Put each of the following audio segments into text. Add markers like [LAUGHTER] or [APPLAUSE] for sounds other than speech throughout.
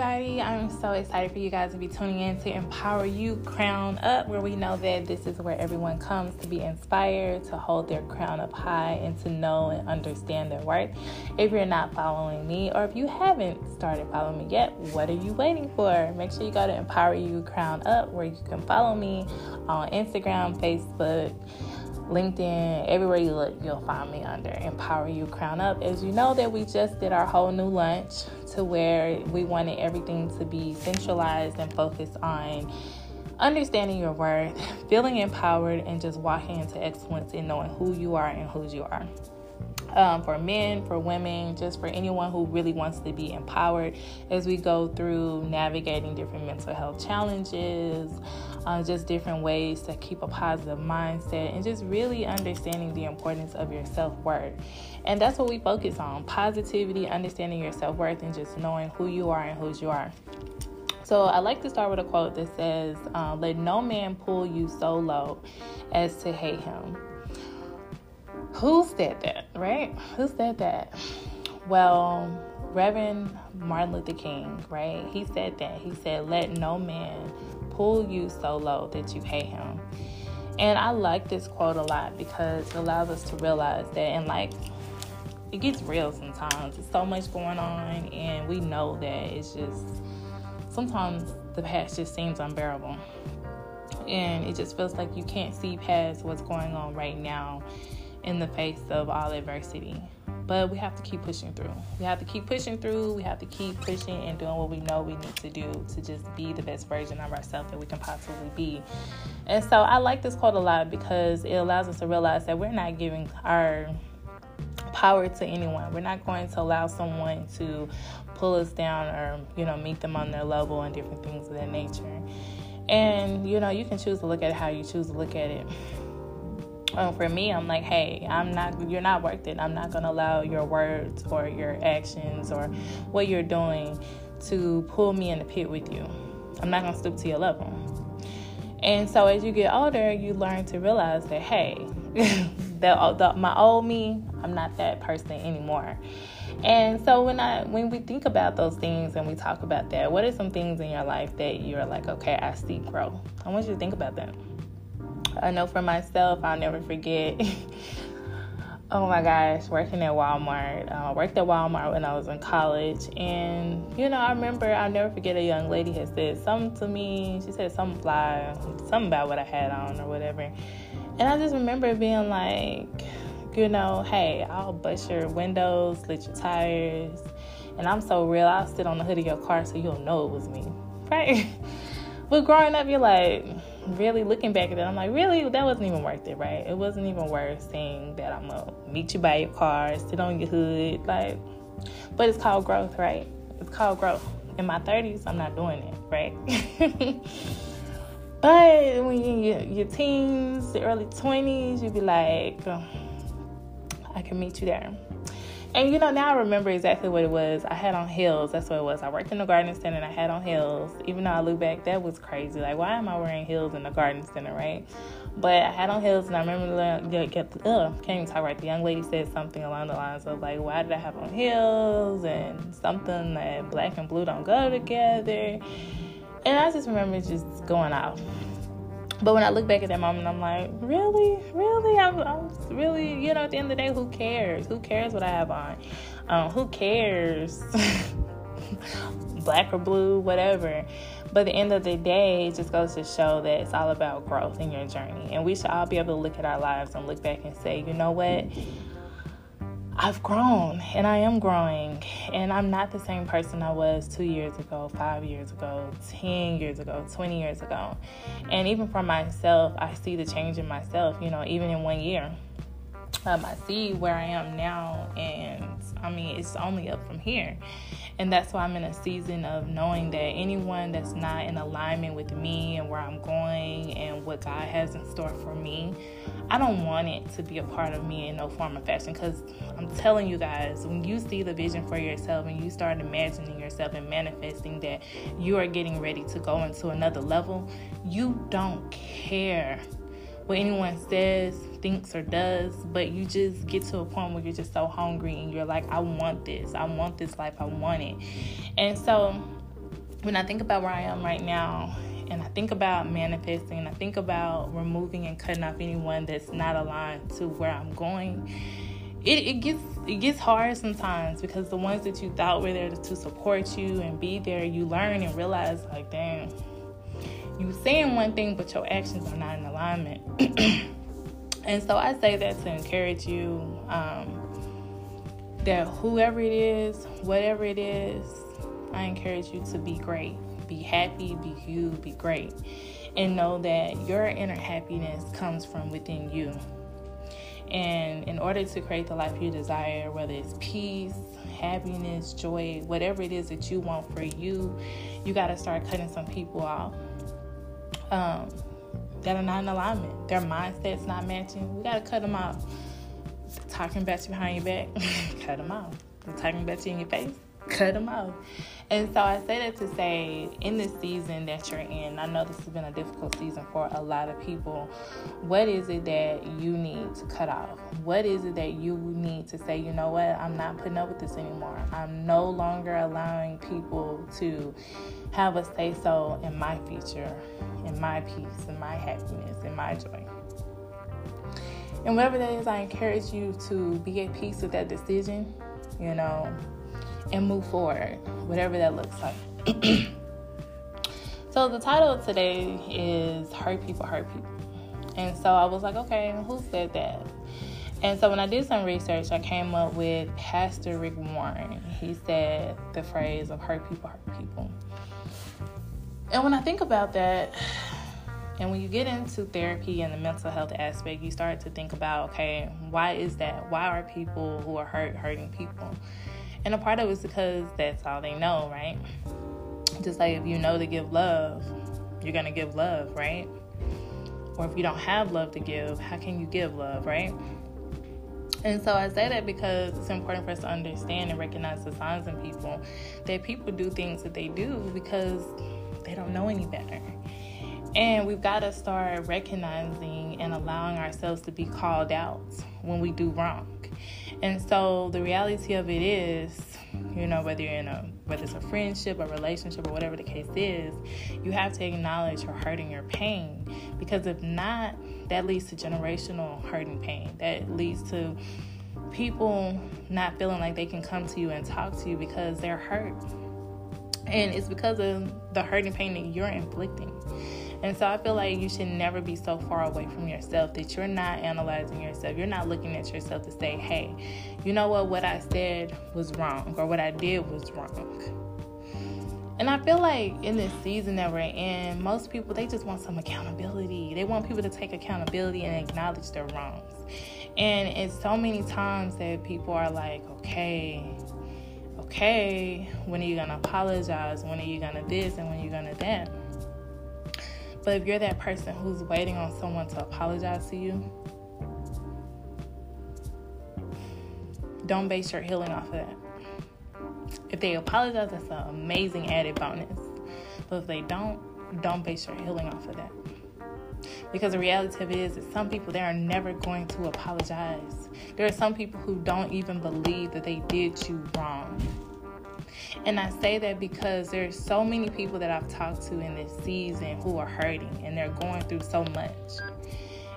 everybody. I'm so excited for you guys to be tuning in to Empower You Crown Up, where we know that this is where everyone comes to be inspired, to hold their crown up high, and to know and understand their worth. If you're not following me, or if you haven't started following me yet, what are you waiting for? Make sure you go to Empower You Crown Up, where you can follow me on Instagram, Facebook. LinkedIn, everywhere you look, you'll find me under Empower You Crown Up. As you know, that we just did our whole new lunch to where we wanted everything to be centralized and focused on understanding your worth, feeling empowered, and just walking into excellence in knowing who you are and whose you are um, for men, for women, just for anyone who really wants to be empowered as we go through navigating different mental health challenges, uh, just different ways to keep a positive mindset, and just really understanding the importance of your self worth. And that's what we focus on positivity, understanding your self worth, and just knowing who you are and whose you are. So I like to start with a quote that says, uh, Let no man pull you so low as to hate him. Who said that, right? Who said that? Well, Reverend Martin Luther King, right? He said that. He said, Let no man pull you so low that you hate him. And I like this quote a lot because it allows us to realize that and like it gets real sometimes. There's so much going on and we know that it's just sometimes the past just seems unbearable. And it just feels like you can't see past what's going on right now in the face of all adversity. But we have to keep pushing through. We have to keep pushing through. We have to keep pushing and doing what we know we need to do to just be the best version of ourselves that we can possibly be. And so I like this quote a lot because it allows us to realize that we're not giving our power to anyone. We're not going to allow someone to pull us down or, you know, meet them on their level and different things of that nature. And, you know, you can choose to look at it how you choose to look at it. Um, for me, I'm like, hey, I'm not, you're not worth it. I'm not to allow your words or your actions or what you're doing to pull me in the pit with you. I'm not to stoop to your level. And so as you get older, you learn to realize that, hey, [LAUGHS] the, the, my old me, I'm not that person anymore. And so when I when we think about those things and we talk about that, what are some things in your life that you're like, okay, I see growth? I want you to think about that. I know for myself, I'll never forget. [LAUGHS] oh my gosh, working at Walmart. Uh, worked at Walmart when I was in college, and you know, I remember I'll never forget a young lady had said something to me. She said something fly, something about what I had on or whatever, and I just remember being like, you know, hey, I'll bust your windows, slit your tires, and I'm so real. I'll sit on the hood of your car so you'll know it was me, [LAUGHS] right? but growing up, you're like really looking back at that, I'm like, really, that wasn't even worth it, right? It wasn't even worth saying that I'm gonna meet you by your car, sit on your hood, like. But it's called growth, right? It's called growth. In my 30s, I'm not doing it, right? [LAUGHS] but when you're in your teens, the early 20s, you'd be like, oh, I can meet you there. And you know, now I remember exactly what it was. I had on heels. That's what it was. I worked in the garden center and I had on heels. Even though I look back, that was crazy. Like, why am I wearing heels in the garden center, right? But I had on heels and I remember, the, uh, can't even talk right. The young lady said something along the lines of, like, why did I have on heels? And something that black and blue don't go together. And I just remember just going out. But when I look back at that moment, I'm like, really, really, I'm, I'm, really, you know, at the end of the day, who cares? Who cares what I have on? Um, who cares? [LAUGHS] Black or blue, whatever. But at the end of the day, it just goes to show that it's all about growth in your journey. And we should all be able to look at our lives and look back and say, you know what? I've grown and I am growing, and I'm not the same person I was two years ago, five years ago, 10 years ago, 20 years ago. And even for myself, I see the change in myself, you know, even in one year. Um, I see where I am now, and I mean, it's only up from here. And that's why I'm in a season of knowing that anyone that's not in alignment with me and where I'm going and what God has in store for me, I don't want it to be a part of me in no form or fashion. Because I'm telling you guys, when you see the vision for yourself and you start imagining yourself and manifesting that you are getting ready to go into another level, you don't care what anyone says, thinks, or does, but you just get to a point where you're just so hungry and you're like, I want this. I want this life. I want it. And so when I think about where I am right now, and I think about manifesting, and I think about removing and cutting off anyone that's not aligned to where I'm going, it, it gets it gets hard sometimes because the ones that you thought were there to support you and be there, you learn and realize like, damn, you saying one thing, but your actions are not in alignment. [CLEARS THROAT] and so I say that to encourage you um, that whoever it is, whatever it is, I encourage you to be great, be happy, be you, be great, and know that your inner happiness comes from within you. And in order to create the life you desire, whether it's peace, happiness, joy, whatever it is that you want for you, you got to start cutting some people off um, that are not in alignment. Their mindset's not matching. We got to cut them off. Talking about behind your back, [LAUGHS] cut them off. Talking about you in your face, cut them off. And so I say that to say, in this season that you're in, I know this has been a difficult season for a lot of people. What is it that you need to cut off? What is it that you need to say, you know what, I'm not putting up with this anymore? I'm no longer allowing people to have a say so in my future, in my peace, in my happiness, in my joy. And whatever that is, I encourage you to be at peace with that decision, you know, and move forward, whatever that looks like. [CLEARS THROAT] so the title of today is Hurt People, Hurt People. And so I was like, okay, who said that? And so when I did some research, I came up with Pastor Rick Warren. He said the phrase of hurt people, hurt people. And when I think about that, and when you get into therapy and the mental health aspect, you start to think about, okay, why is that? Why are people who are hurt hurting people? And a part of it is because that's all they know, right? Just like if you know to give love, you're going to give love, right? Or if you don't have love to give, how can you give love, right? And so I say that because it's important for us to understand and recognize the signs in people that people do things that they do because they don't know any better. And we've got to start recognizing and allowing ourselves to be called out when we do wrong. And so the reality of it is, you know, whether you're in a whether it's a friendship, a relationship, or whatever the case is, you have to acknowledge your hurt and your pain. Because if not, that leads to generational hurt and pain. That leads to people not feeling like they can come to you and talk to you because they're hurt. And it's because of the hurt and pain that you're inflicting. And so I feel like you should never be so far away from yourself that you're not analyzing yourself. You're not looking at yourself to say, hey, you know what, what I said was wrong or what I did was wrong. And I feel like in this season that we're in, most people they just want some accountability. They want people to take accountability and acknowledge their wrongs. And it's so many times that people are like, okay, okay, when are you gonna apologize? When are you gonna this and when are you gonna that? But if you're that person who's waiting on someone to apologize to you, don't base your healing off of that. If they apologize, that's an amazing added bonus. But if they don't, don't base your healing off of that. Because the reality of it is that some people they are never going to apologize. There are some people who don't even believe that they did you wrong. And I say that because there's so many people that I've talked to in this season who are hurting and they're going through so much.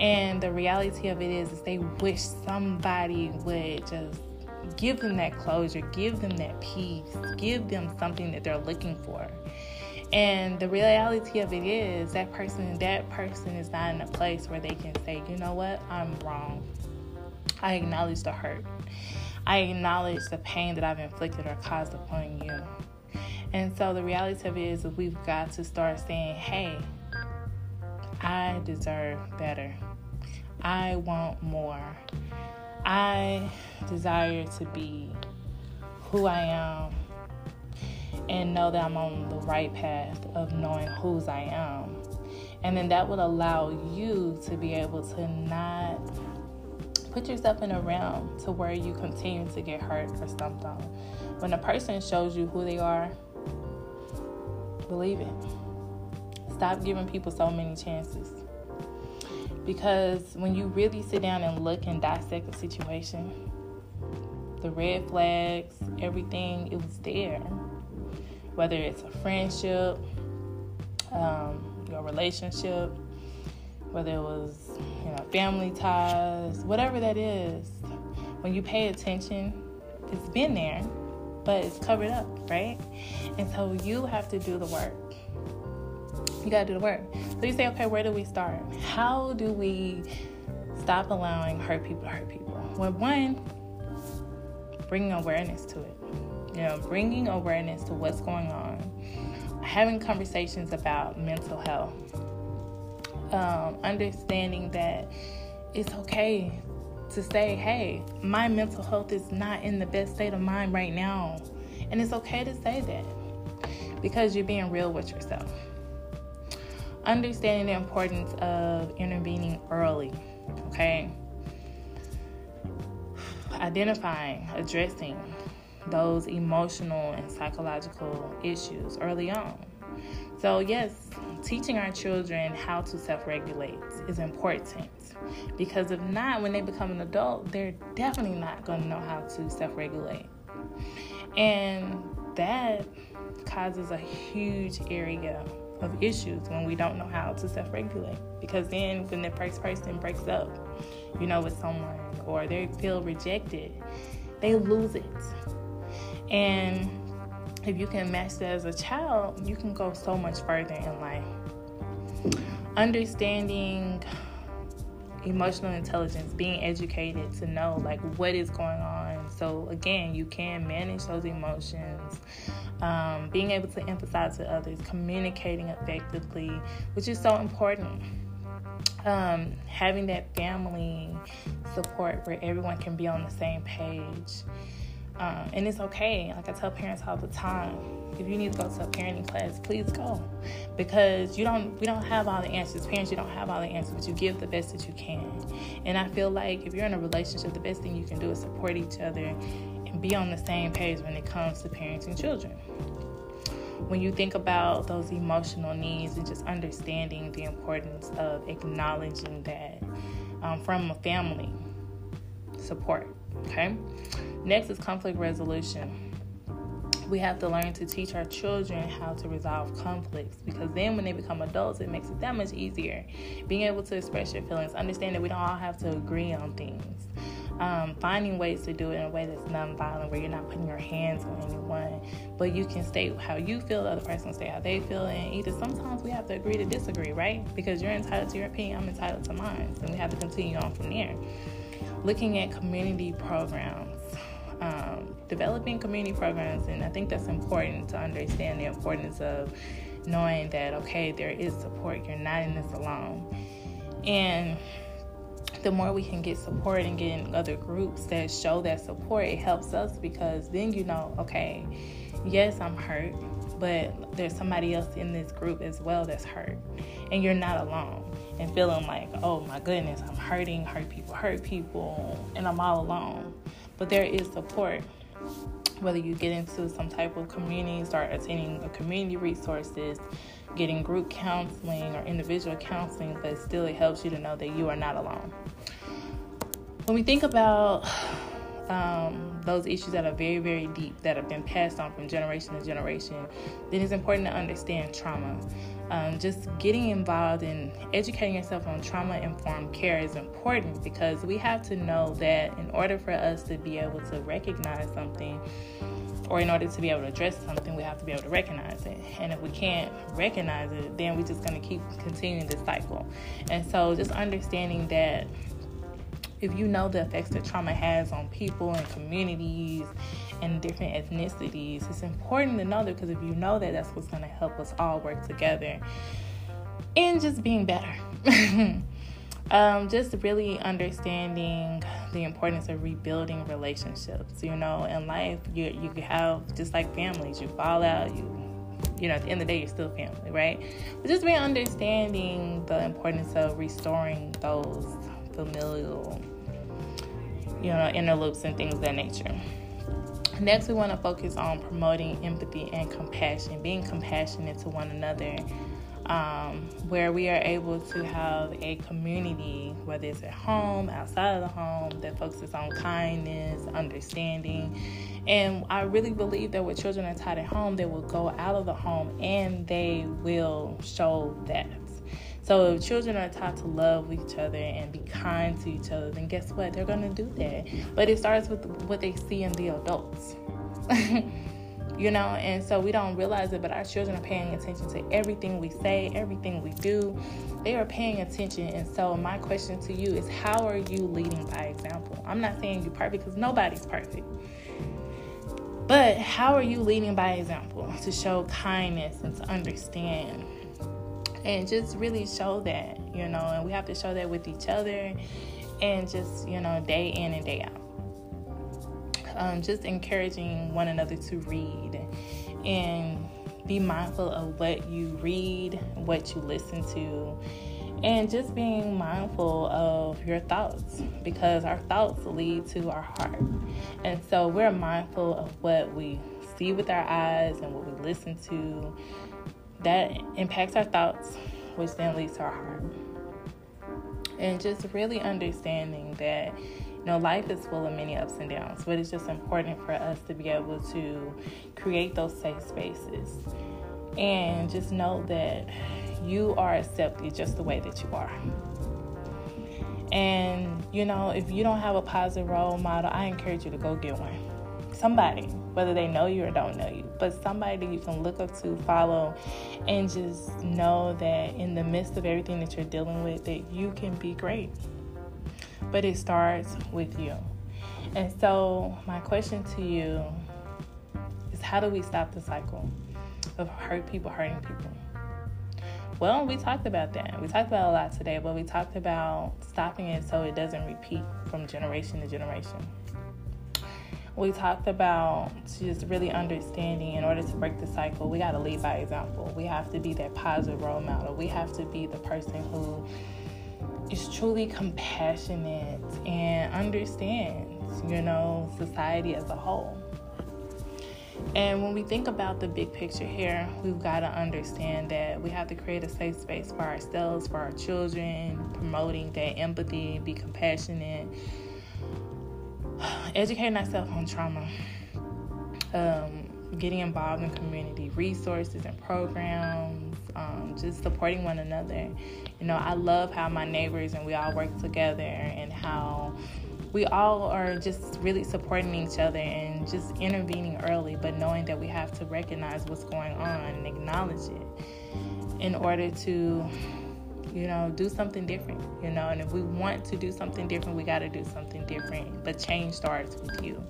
And the reality of it is, is they wish somebody would just give them that closure, give them that peace, give them something that they're looking for. And the reality of it is that person that person is not in a place where they can say, you know what, I'm wrong. I acknowledge the hurt. I acknowledge the pain that I've inflicted or caused upon you. And so the reality of it is we've got to start saying, hey, I deserve better. I want more. I desire to be who I am and know that I'm on the right path of knowing whose I am. And then that would allow you to be able to not put yourself in a realm to where you continue to get hurt or stumped on. When a person shows you who they are, believe it. Stop giving people so many chances. Because when you really sit down and look and dissect the situation, the red flags, everything, it was there. whether it's a friendship, um, your relationship, whether it was know family ties, whatever that is. When you pay attention, it's been there, but it's covered up, right? And so you have to do the work. You gotta do the work. So you say, okay, where do we start? How do we stop allowing hurt people to hurt people? Well, one, bringing awareness to it. You know, bringing awareness to what's going on, having conversations about mental health, um, understanding that it's okay to say, hey, my mental health is not in the best state of mind right now. And it's okay to say that because you're being real with yourself. Understanding the importance of intervening early, okay? Identifying, addressing those emotional and psychological issues early on. So, yes, teaching our children how to self regulate is important because if not, when they become an adult, they're definitely not going to know how to self regulate. And that causes a huge area of issues when we don't know how to self regulate. Because then, when the first person breaks up, you know, with someone or they feel rejected, they lose it. And if you can that as a child, you can go so much further in life. Understanding emotional intelligence, being educated to know like what is going on. So again, you can manage those emotions. Um, being able to empathize with others, communicating effectively, which is so important. Um, having that family support where everyone can be on the same page. Um, and it's okay. Like I tell parents all the time, if you need to go to a parenting class, please go, because you don't. We don't have all the answers. Parents, you don't have all the answers, but you give the best that you can. And I feel like if you're in a relationship, the best thing you can do is support each other and be on the same page when it comes to parenting children. When you think about those emotional needs and just understanding the importance of acknowledging that um, from a family support, okay? Next is conflict resolution. We have to learn to teach our children how to resolve conflicts because then when they become adults, it makes it that much easier. Being able to express your feelings, understand that we don't all have to agree on things. Um, finding ways to do it in a way that's non-violent, where you're not putting your hands on anyone, but you can state how you feel, the other person state how they feel, and either sometimes we have to agree to disagree, right? Because you're entitled to your opinion, I'm entitled to mine, and we have to continue on from there. Looking at community programs um, developing community programs, and I think that's important to understand the importance of knowing that okay, there is support. You're not in this alone, and the more we can get support and get in other groups that show that support, it helps us because then you know, okay, yes, I'm hurt, but there's somebody else in this group as well that's hurt, and you're not alone. And feeling like, oh my goodness, I'm hurting, hurt people, hurt people, and I'm all alone but there is support whether you get into some type of community, start attending a community resources, getting group counseling or individual counseling, but still it helps you to know that you are not alone. When we think about um, those issues that are very, very deep, that have been passed on from generation to generation, then it's important to understand trauma um, just getting involved in educating yourself on trauma informed care is important because we have to know that in order for us to be able to recognize something or in order to be able to address something, we have to be able to recognize it. And if we can't recognize it, then we're just going to keep continuing this cycle. And so, just understanding that if you know the effects that trauma has on people and communities and different ethnicities, it's important to know that because if you know that, that's what's going to help us all work together and just being better. [LAUGHS] um, just really understanding the importance of rebuilding relationships. You know, in life, you you have just like families, you fall out, you you know, at the end of the day, you're still family, right? But just really understanding the importance of restoring those familial you know, inner loops and things of that nature. Next, we want to focus on promoting empathy and compassion, being compassionate to one another. um, where we are able to have a community, whether it's at home, outside of the home, that focuses on kindness, understanding. And I really believe that when children are taught at home, they will go out of the home and they will show that. So if children are taught to love each other and be kind to each other, then guess what? They're going to do that. But it starts with what they see in the adults. [LAUGHS] you know and so we don't realize it but our children are paying attention to everything we say everything we do they are paying attention and so my question to you is how are you leading by example i'm not saying you're perfect because nobody's perfect but how are you leading by example to show kindness and to understand and just really show that you know and we have to show that with each other and just you know day in and day out um, just encouraging one another to read and be mindful of what you read, what you listen to, and just being mindful of your thoughts because our thoughts lead to our heart. And so we're mindful of what we see with our eyes and what we listen to. That impacts our thoughts, which then leads to our heart. And just really understanding that you know, life is full of many ups and downs, but it's just important for us to be able to create those safe spaces and just know that you are accepted just the way that you are. And, you know, if you don't have a positive role model, I encourage you to go get one. Somebody, whether they know you or don't know you, but somebody that you can look up to, follow, and just know that in the midst of everything that you're dealing with, that you can be great but it starts with you. And so, my question to you is how do we stop the cycle of hurt people hurting people? Well, we talked about that. We talked about a lot today, but we talked about stopping it so it doesn't repeat from generation to generation. We talked about just really understanding in order to break the cycle, we got to lead by example. We have to be that positive role model. We have to be the person who is truly compassionate and understands, you know, society as a whole. And when we think about the big picture here, we've got to understand that we have to create a safe space for ourselves, for our children, promoting that empathy, be compassionate, [SIGHS] educating ourselves on trauma, um, getting involved in community resources and programs, um, just supporting one another. You know, I love how my neighbors and we all work together and how we all are just really supporting each other and just intervening early, but knowing that we have to recognize what's going on and acknowledge it in order to you know, do something different, you know. And if we want to do something different, we got to do something different. But change starts with you.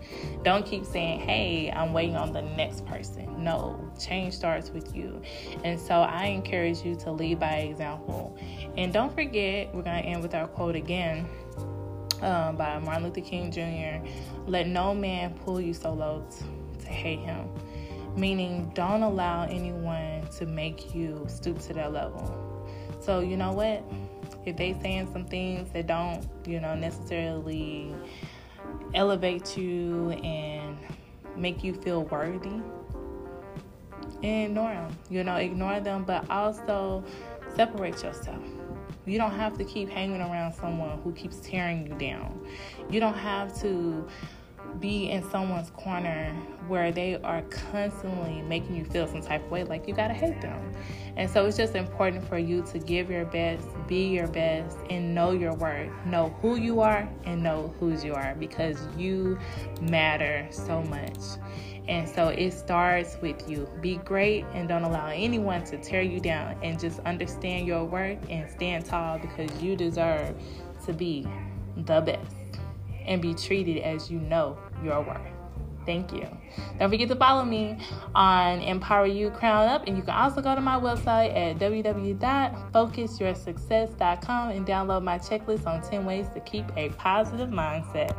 Don't keep saying, hey, I'm waiting on the next person. No, change starts with you. And so I encourage you to lead by example. And don't forget, we're going to end with our quote again. Um, by Martin Luther King Jr. Let no man pull you so low to hate him. Meaning, don't allow anyone to make you stoop to their level so you know what? If they saying some things that don't, you know, necessarily elevate you and make you feel worthy, ignore them. You know, ignore them, but also separate yourself. You don't have to keep hanging around someone who keeps tearing you down. You don't have to be in someone's corner where they are constantly making you feel some type of way like you gotta hate them. And so it's just important for you to give your best, be your best, and know your worth. Know who you are and know whose you are because you matter so much. And so it starts with you. Be great and don't allow anyone to tear you down. And just understand your worth and stand tall because you deserve to be the best and be treated as you know your worth. Thank you. Don't forget to follow me on Empower You Crown Up, and you can also go to my website at www.focusyoursuccess.com and download my checklist on 10 ways to keep a positive mindset.